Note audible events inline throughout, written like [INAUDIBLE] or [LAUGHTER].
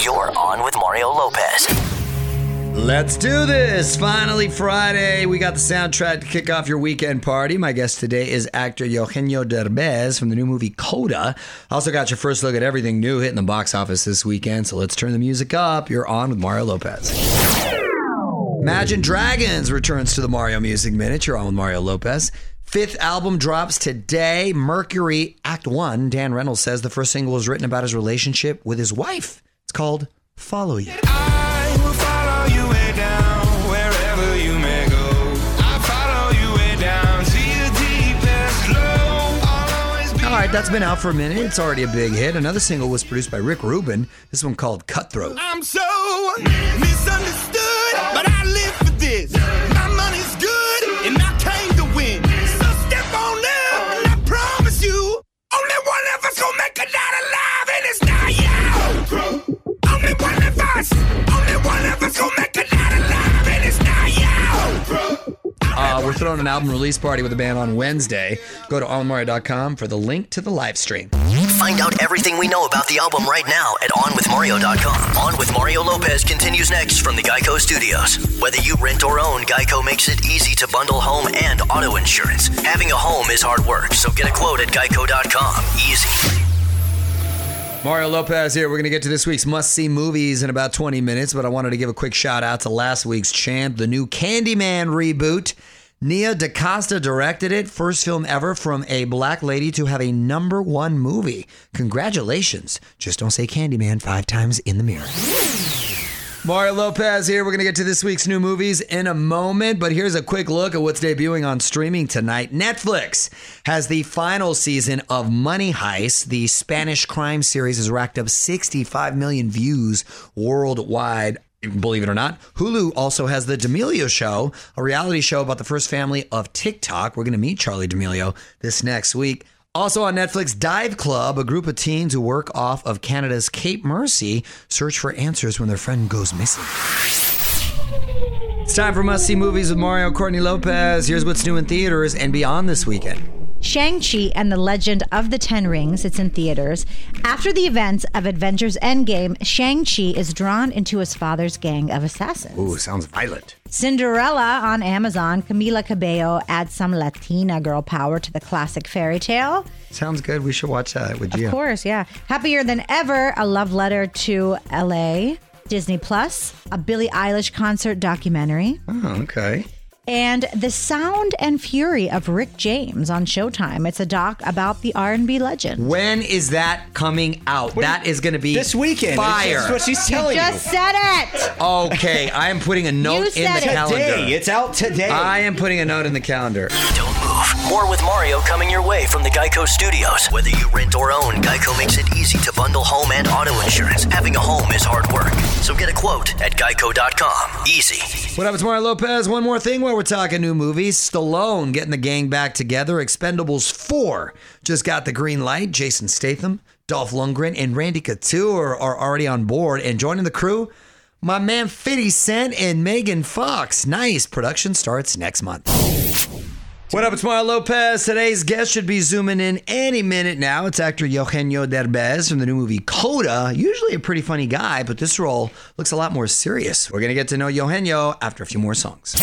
You're on with Mario Lopez. Let's do this. Finally, Friday. We got the soundtrack to kick off your weekend party. My guest today is actor Eugenio Derbez from the new movie Coda. Also, got your first look at everything new hitting the box office this weekend. So let's turn the music up. You're on with Mario Lopez. Imagine Dragons returns to the Mario Music Minute. You're on with Mario Lopez. Fifth album drops today. Mercury Act One. Dan Reynolds says the first single was written about his relationship with his wife. It's called Follow You. I will follow you way down, wherever you may go. I follow you way down, see the deepest low. I'll always be All right, that's been out for a minute. It's already a big hit. Another single was produced by Rick Rubin. This one called Cutthroat. I'm so misunderstood, Uh, we're throwing an album release party with the band on Wednesday. Go to onmario.com for the link to the live stream. Find out everything we know about the album right now at OnWithMario.com. On with Mario Lopez continues next from the Geico Studios. Whether you rent or own, Geico makes it easy to bundle home and auto insurance. Having a home is hard work, so get a quote at Geico.com. Easy. Mario Lopez here. We're going to get to this week's must see movies in about 20 minutes, but I wanted to give a quick shout out to last week's champ, the new Candyman reboot. Nia DaCosta directed it, first film ever from a black lady to have a number one movie. Congratulations. Just don't say Candyman five times in the mirror. Mario Lopez here. We're going to get to this week's new movies in a moment, but here's a quick look at what's debuting on streaming tonight. Netflix has the final season of Money Heist. The Spanish crime series has racked up 65 million views worldwide. Believe it or not, Hulu also has the D'Amelio Show, a reality show about the first family of TikTok. We're going to meet Charli D'Amelio this next week. Also on Netflix, Dive Club, a group of teens who work off of Canada's Cape Mercy search for answers when their friend goes missing. It's time for must see movies with Mario Courtney Lopez. Here's what's new in theaters and beyond this weekend. Shang-Chi and the Legend of the Ten Rings, it's in theaters. After the events of Avengers Endgame, Shang-Chi is drawn into his father's gang of assassins. Ooh, sounds violent. Cinderella on Amazon, Camila Cabello adds some Latina girl power to the classic fairy tale. Sounds good. We should watch that with you. Of course, yeah. Happier Than Ever, a love letter to LA. Disney Plus, a Billie Eilish concert documentary. Oh, okay. And The Sound and Fury of Rick James on Showtime. It's a doc about the R&B legend. When is that coming out? that is going to be This weekend. Fire. That's what she's telling you. Just you. said it. okay, I am putting a note in said the it. calendar. Today. It's out today. I am putting a note in the calendar. Don't move. More with Mario coming your way from the Geico Studios. Whether you rent or own, Geico makes it easy to bundle home and auto insurance. Having a home is hard work, so get a quote at Geico.com. Easy. What up, it's Mario Lopez. One more thing while we're talking new movies. Stallone getting the gang back together. Expendables 4 just got the green light. Jason Statham, Dolph Lundgren, and Randy Couture are already on board. And joining the crew, my man 50 Cent and Megan Fox. Nice. Production starts next month. What up, it's Mario Lopez. Today's guest should be zooming in any minute now. It's actor Eugenio Derbez from the new movie Coda. Usually a pretty funny guy, but this role looks a lot more serious. We're going to get to know Eugenio after a few more songs.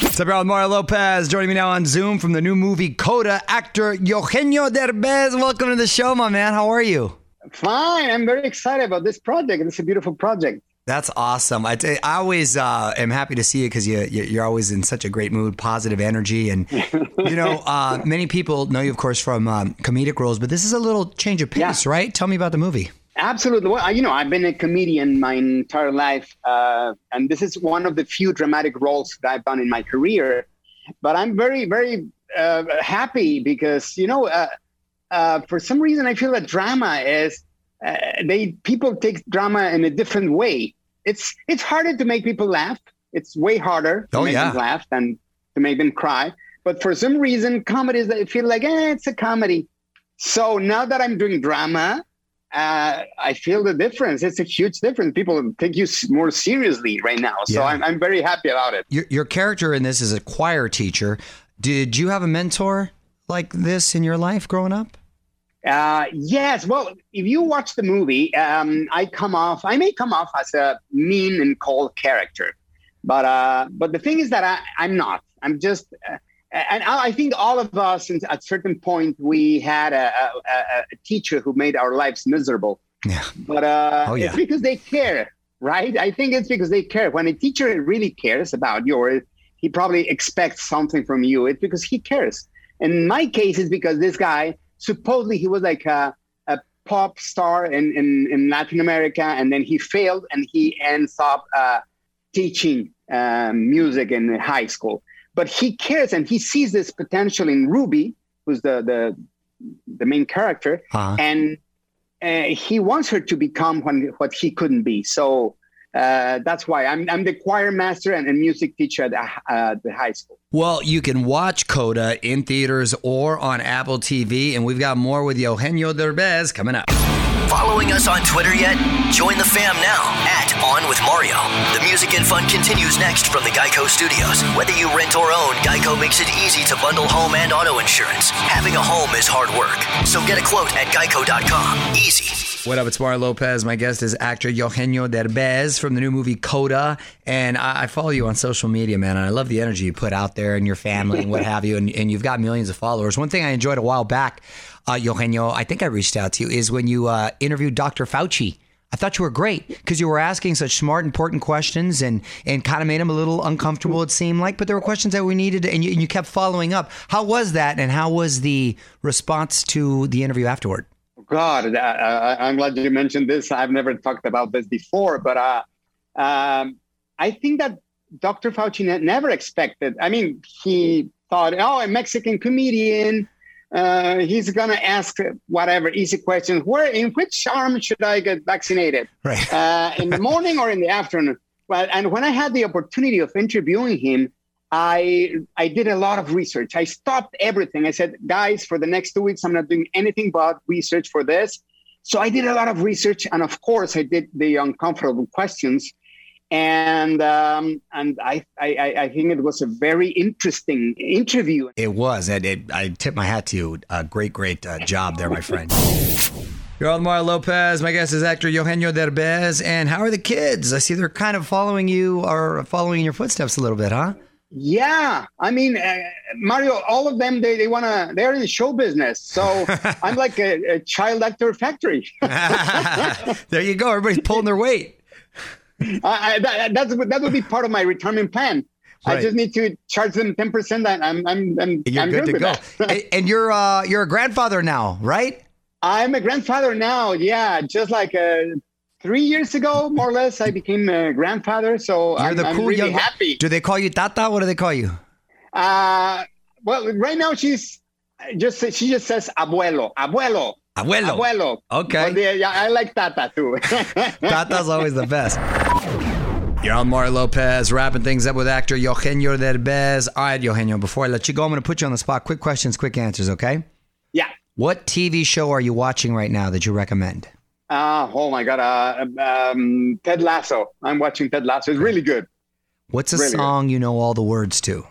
What's up, y'all? Mario Lopez joining me now on Zoom from the new movie Coda. Actor Eugenio Derbez. Welcome to the show, my man. How are you? Fine. I'm very excited about this project. It's a beautiful project. That's awesome. I, I always uh, am happy to see you because you, you, you're always in such a great mood, positive energy. And, you know, [LAUGHS] uh, many people know you, of course, from um, comedic roles, but this is a little change of pace, Yeah. right? Tell me about the movie. Absolutely. Well, you know, I've been a comedian my entire life, uh, and this is one of the few dramatic roles that I've done in my career. But I'm very, very uh, happy because you know, uh, uh, for some reason, I feel that drama is uh, they people take drama in a different way. It's it's harder to make people laugh. It's way harder to Oh, make yeah. them laugh than to make them cry. But for some reason, comedies they feel like eh, it's a comedy. So now that I'm doing drama, uh, I feel the difference. It's a huge difference. People take you more seriously right now. So Yeah. I'm, I'm very happy about it. Your, your character in this is a choir teacher. Did you have a mentor like this in your life growing up? Uh, yes. Well, if you watch the movie, um, I come off. I may come off as a mean and cold character, but uh, but the thing is that I, I'm not. I'm just. Uh, and I I think all of us, at a certain point, we had a, a, a- teacher who made our lives miserable. Yeah. But uh, Oh, yeah. it's because they care, right? I think it's because they care. When a teacher really cares about you, or he probably expects something from you, it's because he cares. In my case, it's because this guy supposedly he was like a, a pop star in, in, in Latin America, and then he failed, and he ends up uh, teaching uh, music in high school. But he cares, and he sees this potential in Ruby, who's the the, the main character, Uh-huh. and uh, he wants her to become what, what he couldn't be. So uh, that's why I'm, I'm the choir master and, and music teacher at the, uh, the high school. Well, you can watch Coda in theaters or on Apple TV, and we've got more with Eugenio Derbez coming up. Following us on Twitter yet? Join the fam now at On With Mario. The music and fun continues next from the Geico Studios. Whether you rent or own, Geico makes it easy to bundle home and auto insurance. Having a home is hard work, so get a quote at geico.com. Easy. What up? It's Mario Lopez. My guest is actor Eugenio Derbez from the new movie Coda. And I, I follow you on social media, man. And I love the energy you put out there and your family and what [LAUGHS] have you. And, and you've got millions of followers. One thing I enjoyed a while back, uh, Eugenio, I think I reached out to you, is when you uh, interviewed Dr. Fauci. I thought you were great because you were asking such smart, important questions and, and kind of made him a little uncomfortable, it seemed like. But there were questions that we needed, and you, and you kept following up. How was that? And how was the response to the interview afterward? God, uh, I'm glad you mentioned this. I've never talked about this before, but uh, um, I think that Dr. Fauci ne- never expected. I mean, he thought, oh, a Mexican comedian. Uh, he's gonna ask whatever easy questions. Where, in which arm should I get vaccinated? Right. uh, in the morning or in the afternoon. Well, and when I had the opportunity of interviewing him, I I did a lot of research. I stopped everything. I said, guys, for the next two weeks, I'm not doing anything but research for this. So I did a lot of research, and of course, I did the uncomfortable questions. And um, and I, I I- I think it was a very interesting interview. It was. It, it, I tip my hat to you. Uh, great, great uh, job there, my friend. You're on Mario Lopez. My guest is actor Eugenio Derbez. And how are the kids? I see they're kind of following you or following in your footsteps a little bit, huh? Yeah, I mean, uh, Mario, all of them, they, they want to, they're in the show business. So [LAUGHS] I'm like a, a child actor factory. [LAUGHS] [LAUGHS] there you go. Everybody's pulling their weight. I, I, that, that's, that would be part of my retirement plan. Right. I just need to charge them 10% and I'm, I'm, I'm, You're I'm good to go. and, and you're uh, you're a grandfather now, right? I'm a grandfather now. Yeah, just like uh, three years ago, more or less, I became a grandfather. So You're I'm, the I'm really young. happy. Do they call you Tata? What do they call you? Uh, well, right now she's just she just says abuelo, abuelo, Abuelo. abuelo. Okay. Yeah, I like Tata too. [LAUGHS] Tata's always the best. You're on Mario Lopez, wrapping things up with actor Eugenio Derbez. All right, Eugenio, before I let you go, I'm going to put you on the spot. Quick questions, quick answers, okay? yeah. What TV show are you watching right now that you recommend? Uh, oh my God. Uh, um, Ted Lasso. I'm watching Ted Lasso. It's really good. What's a Really good. song you know all the words to?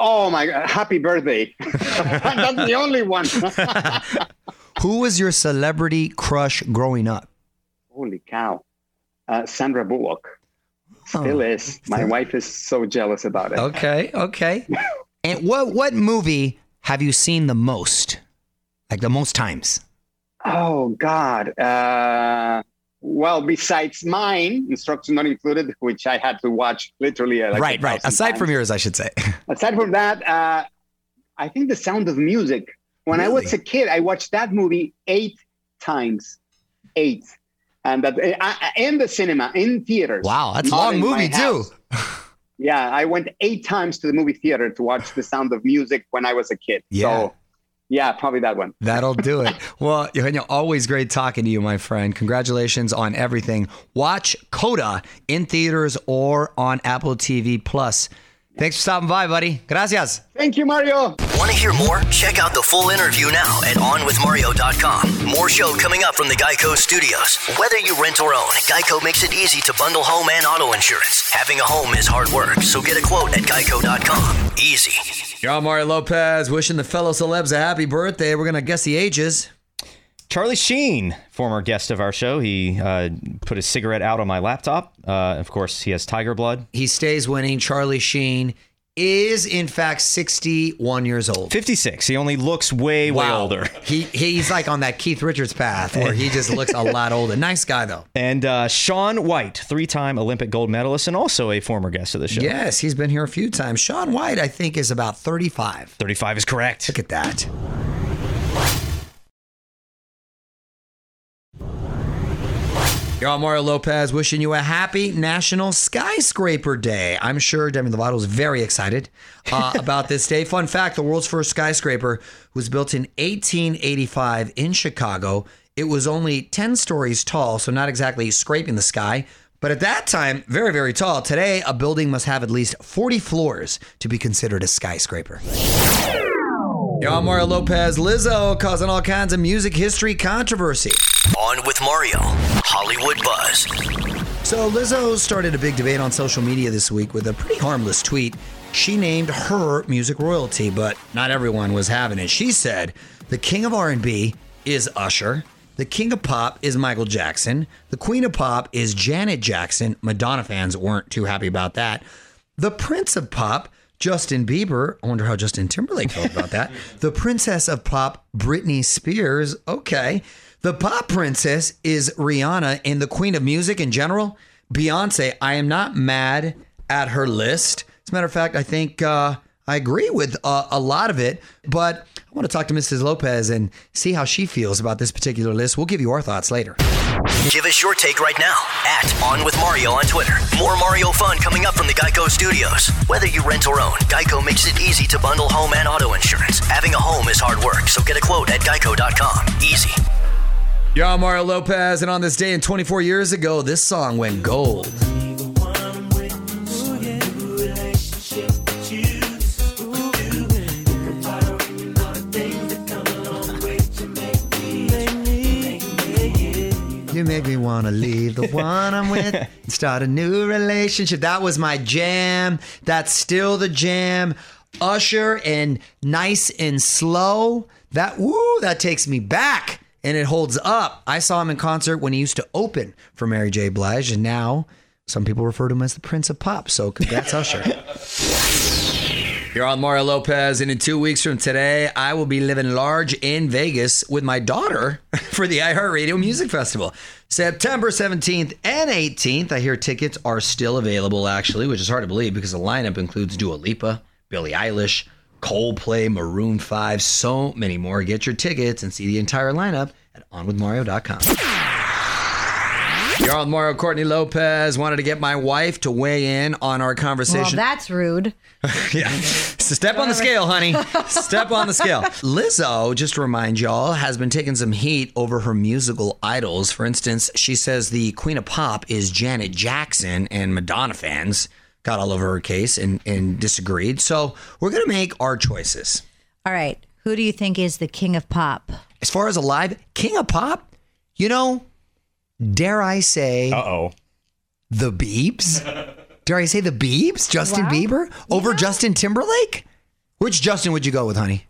Oh my God. Happy birthday. [LAUGHS] [LAUGHS] That's the only one. [LAUGHS] Who was your celebrity crush growing up? Holy cow. Uh, Sandra Bullock. Still Oh. is. My wife is so jealous about it. Okay, okay. And what what movie have you seen the most? Like the most times? Oh God. Uh, well, besides mine, instructions not included, which I had to watch literally. Uh, like right, right. Aside times. from yours, I should say. [LAUGHS] Aside from that, uh, I think The Sound of Music. When I was a kid, I watched that movie eight times, eight, and that I- in the cinema in theaters. Wow, that's a long movie too. [LAUGHS] Yeah, I went eight times to the movie theater to watch The Sound of Music when I was a kid. Yeah. So, yeah, probably that one. That'll do it. [LAUGHS] Well, Eugenio, always great talking to you, my friend. Congratulations on everything. Watch Coda in theaters or on Apple TV Plus. Thanks for stopping by, buddy. Gracias. Thank you, Mario. Want to hear more? Check out the full interview now at OnWithMario.com. More show coming up from the Geico Studios. Whether you rent or own, Geico makes it easy to bundle home and auto insurance. Having a home is hard work, so get a quote at Geico.com. Easy. You're on Mario Lopez, wishing the fellow celebs a happy birthday. We're going to guess the ages. Charlie Sheen, former guest of our show, he uh, put his cigarette out on my laptop. Uh, of course, he has tiger blood. He stays winning. Charlie Sheen is in fact 61 years old. 56. He only looks way, way older. [LAUGHS] He he's like on that Keith Richards path where he just looks a lot older. Nice guy though. And uh, Shaun White, three time Olympic gold medalist and also a former guest of the show. Yes, he's been here a few times. Shaun White, I think, is about 35. 35 is correct. Look at that. On Mario Lopez wishing you a happy National Skyscraper Day. I'm sure Demi Lovato is very excited uh, [LAUGHS] about this day. Fun fact the world's first skyscraper was built in 1885 in Chicago. It was only 10 stories tall, so not exactly scraping the sky. But at that time, very, very tall. Today, a building must have at least 40 floors to be considered a skyscraper. Y'all, Mario Lopez. Lizzo causing all kinds of music history controversy. On with Mario, Hollywood Buzz. So Lizzo started a big debate on social media this week with a pretty harmless tweet. She named her music royalty, but not everyone was having it. She said, "The king of R&B is Usher, the king of pop is Michael Jackson, the queen of pop is Janet Jackson." Madonna fans weren't too happy about that. The prince of pop Justin Bieber. I wonder how Justin Timberlake felt about that. [LAUGHS] The princess of pop, Britney Spears. Okay. The pop princess is Rihanna, and the queen of music in general, Beyonce. I am not mad at her list. As a matter of fact, I think uh, I agree with uh, a lot of it, but I want to talk to Mrs. Lopez and see how she feels about this particular list. We'll give you our thoughts later. Give us your take right now at On With Mario on Twitter. More Mario fun coming up from the Geico Studios. Whether you rent or own, Geico makes it easy to bundle home and auto insurance. Having a home is hard work, so get a quote at geico.com. Easy. You're on Mario Lopez, and on this day and 24 years ago, this song went gold. The one I'm with [LAUGHS] start a new relationship. That was my jam. That's still the jam. Usher and Nice and Slow. That woo, that takes me back and it holds up. I saw him in concert when he used to open for Mary J. Blige, and now some people refer to him as the Prince of Pop. So congrats, [LAUGHS] Usher. You're on Mario Lopez, and in two weeks from today, I will be living large in Vegas with my daughter [LAUGHS] for the iHeartRadio Music Festival. September 17th and 18th. I hear tickets are still available, actually, which is hard to believe because the lineup includes Dua Lipa, Billie Eilish, Coldplay, Maroon 5, so many more. Get your tickets and see the entire lineup at onwithmario.com. You're on Mario Courtney Lopez. Wanted to get my wife to weigh in on our conversation. Well, that's rude. [LAUGHS] Yeah. So step on the scale, honey. Step on the scale. [LAUGHS] Lizzo, just to remind y'all, has been taking some heat over her musical idols. For instance, she says the queen of pop is Janet Jackson, and Madonna fans got all over her case and, and disagreed. So we're going to make our choices. All right. Who do you think is the king of pop? As far as alive, king of pop, you know, dare I say, Uh oh. the Biebs? [LAUGHS] dare I say the Biebs? Justin Wow. Bieber over Justin Timberlake? Which Justin would you go with, honey?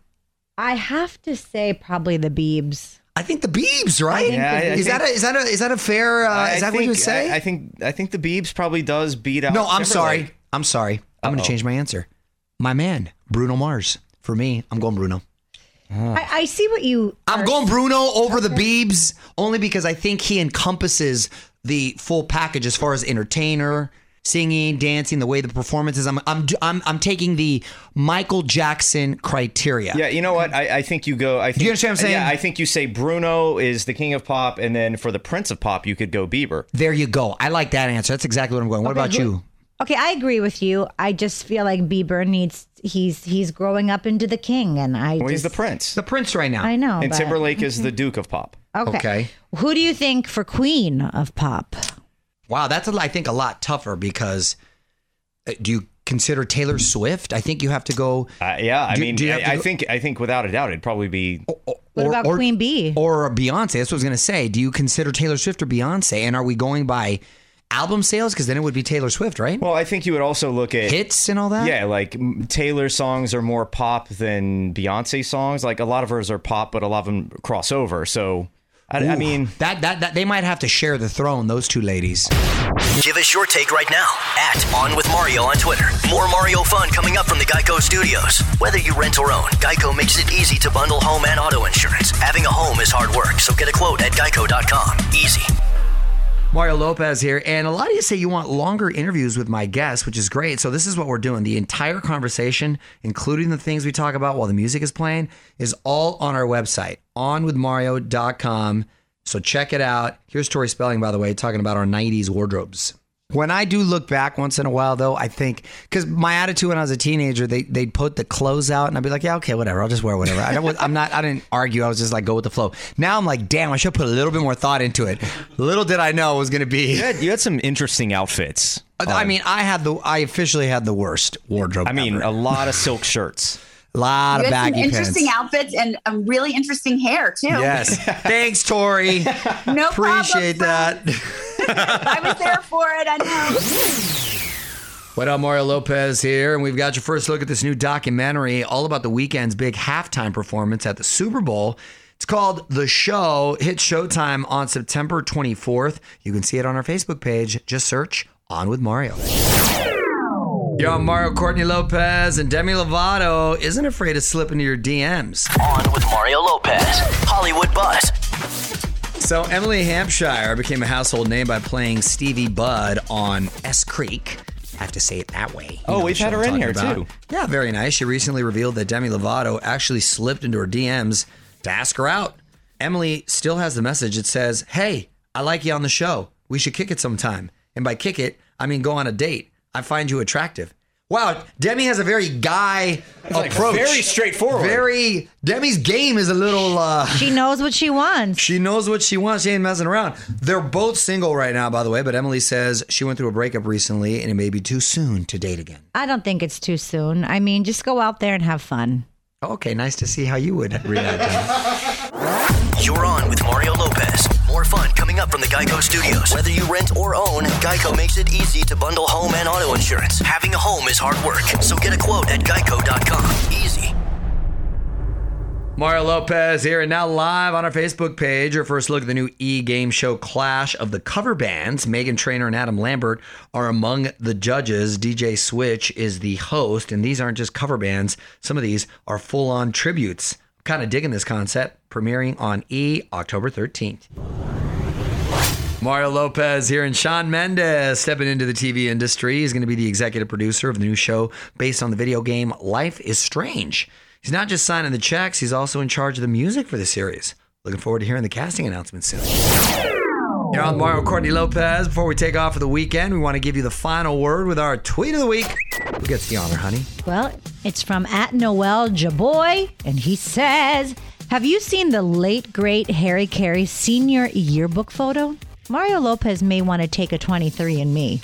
I have to say probably the Biebs. I think the Biebs, right? Yeah, I- I is that a is that a is that a fair? Uh, I is that what you would think- say? I, I think I think the Biebs probably does beat out. no, I'm sorry. I'm sorry. I'm going to change my answer. My man, Bruno Mars. For me, I'm going Bruno. I, I see what you. I'm are- going Bruno over the Biebs only because I think he encompasses the full package as far as entertainer, singing, dancing, the way the performance is. I'm I'm I'm, I'm taking the Michael Jackson criteria. Yeah, you know what? I, I think you go. I think, you understand what I'm saying? Yeah, I think you say Bruno is the king of pop, and then for the prince of pop, you could go Bieber. There you go. I like that answer. That's exactly what I'm going. What about who- you? Okay, I agree with you. I just feel like Bieber needs. He's he's growing up into the king, and I. Well, he's the prince, The Prince right now. I know. and but- Timberlake is [LAUGHS] the duke of pop. Okay. Okay. Who do you think for queen of pop? Wow, that's a, I think a lot tougher because uh, do you consider Taylor Swift? I think you have to go. Uh, yeah, I Do- mean, do you have I, to I go- think I think without a doubt, it'd probably be. Or, What about Queen Bee? Or Beyonce. That's what I was going to say. Do you consider Taylor Swift or Beyonce? And are we going by album sales? Because then it would be Taylor Swift, right? Well, I think you would also look at Hits and all that? Yeah, like m- Taylor songs are more pop than Beyonce songs. Like a lot of hers are pop, but a lot of them cross over. So I, I mean, That, that that they might have to share the throne. Those two ladies. Give us your take right now at On With Mario on Twitter. More Mario fun coming up from the Geico Studios. Whether you rent or own, Geico makes it easy to bundle home and auto insurance. Having a home is hard work, so get a quote at geico.com. Easy. Mario Lopez here, and a lot of you say you want longer interviews with my guests, which is great. So this is what we're doing. The entire conversation, including the things we talk about while the music is playing, is all on our website, onwithmario.com. So check it out. Here's Tori Spelling, by the way, talking about our 90s wardrobes. When I do look back once in a while, though, I think because my attitude when I was a teenager, they they'd put the clothes out, and I'd be like, yeah, okay, whatever, I'll just wear whatever. I don't, I'm not, I didn't argue. I was just like, go with the flow. Now I'm like, damn, I should put a little bit more thought into it. Little did I know it was going to be. you had, you had some interesting outfits. I mean, I had the, I officially had the worst wardrobe. I mean, ever. a lot of silk shirts. a lot You of had some interesting pants. outfits and a really interesting hair too. Yes, thanks, Tori. [LAUGHS] no Appreciate problem, that. [LAUGHS] friend. I was there for it. I know. What up, Mario Lopez here, and we've got your first look at this new documentary all about the weekend's big halftime performance at the Super Bowl. It's called The Show. Hit Showtime on September 24th. You can see it on our Facebook page. Just search On with Mario. Yo, I'm Mario Courtney Lopez, and Demi Lovato isn't afraid to slip into your DMs. On with Mario Lopez. Hollywood Buzz. So Emily Hampshire became a household name by playing Stevie Budd on S Creek. I have to say it that way. You Oh, know we've had her in here, about. too. Yeah, very nice. She recently revealed that Demi Lovato actually slipped into her DMs to ask her out. Emily still has the message It says, "Hey, I like you on the show. We should kick it sometime." And by kick it, I mean go on a date. I find you attractive. Wow, Demi has a very guy like approach. very straightforward. Very Demi's game is a little. uh She knows what she wants. she knows what she wants. She ain't messing around. They're both single right now, by the way. But Emily says she went through a breakup recently, and it may be too soon to date again. I don't think it's too soon. I mean, just go out there and have fun. Okay, nice to see how you would react. [LAUGHS] You're on with Mario Lopez. More fun coming up from the Geico Studios. Whether you rent or own, Geico makes it easy to bundle home and auto insurance. Having a home is hard work, so get a quote at geico.com. Easy. Mario Lopez here, and now live on our Facebook page. Your first look at the new e game show Clash of the Cover Bands. Meghan Trainor and Adam Lambert are among the judges. DJ Switch is the host, and these aren't just cover bands, some of these are full on tributes. Kind of digging this concept, premiering on E October 13th. Mario Lopez here and Shawn Mendes stepping into the TV industry. He's going to be the executive producer of the new show based on the video game Life is Strange. He's not just signing the checks, he's also in charge of the music for the series. Looking forward to hearing the casting announcement soon. You're on Mario Courtney Lopez. Before we take off for the weekend, we want to give you the final word with our tweet of the week. Who gets the honor, honey? Well, it's from at Noel Jaboy, and he says, Have you seen the late, great Harry Caray senior yearbook photo? Mario Lopez may want to take a 23 and me.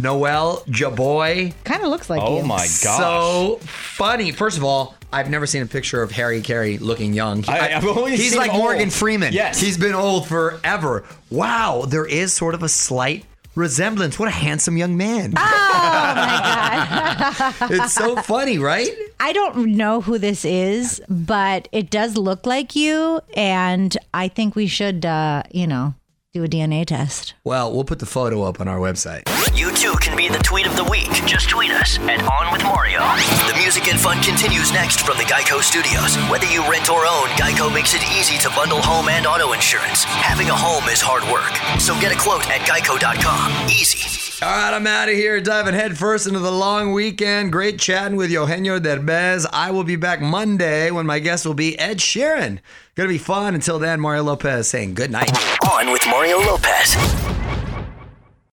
Noel Jaboy. Kind of looks like Oh you. my gosh. So funny. First of all, I've never seen a picture of Harry Caray looking young. I- I've only he's seen like him old. Morgan Freeman. Yes. He's been old forever. Wow, there is sort of a slight resemblance. What a handsome young man. Oh my God. [LAUGHS] it's so funny, right? I don't know who this is, but it does look like you. And I think we should, uh, you know, do a DNA test. Well, we'll put the photo up on our website. You too can be the tweet of the week. Just tweet us at On With Mario. The music and fun continues next from the Geico Studios. Whether you rent or own, Geico makes it easy to bundle home and auto insurance. Having a home is hard work, so get a quote at geico.com. Easy. All right, I'm out of here, diving headfirst into the long weekend. Great chatting with Eugenio Derbez. I will be back Monday when my guest will be Ed Sheeran. Gonna be fun. Until then, Mario Lopez saying good night. On with Mario Lopez.